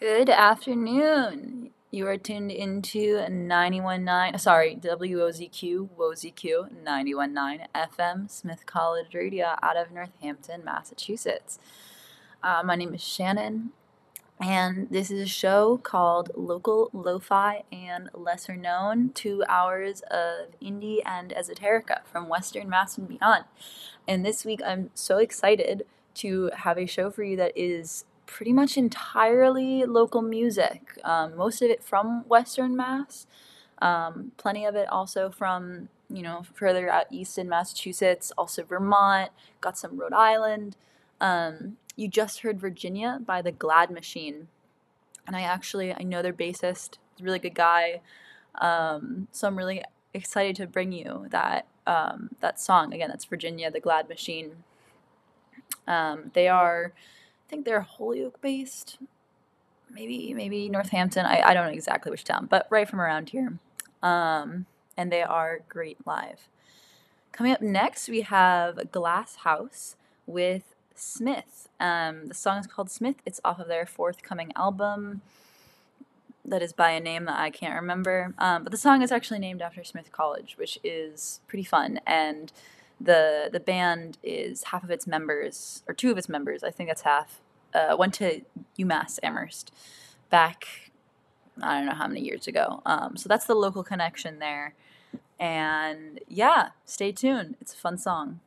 Good afternoon. You are tuned into 919, sorry, WOZQ, WOZQ 919 FM, Smith College Radio out of Northampton, Massachusetts. Uh, my name is Shannon, and this is a show called Local Lo-Fi and Lesser Known, two hours of indie and esoterica from Western Mass and beyond. And this week I'm so excited to have a show for you that is pretty much entirely local music. Um, most of it from Western Mass, um, plenty of it also from you know further out east in Massachusetts, also Vermont, got some Rhode Island. Um, you just heard Virginia by the Glad Machine, and I actually I know their bassist, really good guy. Um, so I'm really excited to bring you that um, that song again. That's Virginia, the Glad Machine. Um, they are think they're Holyoke based. Maybe maybe Northampton. I, I don't know exactly which town, but right from around here. Um, and they are great live. Coming up next, we have Glass House with Smith. Um, the song is called Smith. It's off of their forthcoming album that is by a name that I can't remember. Um, but the song is actually named after Smith College, which is pretty fun. And the the band is half of its members, or two of its members, I think that's half, uh, went to UMass Amherst back, I don't know how many years ago. Um, so that's the local connection there. And yeah, stay tuned. It's a fun song.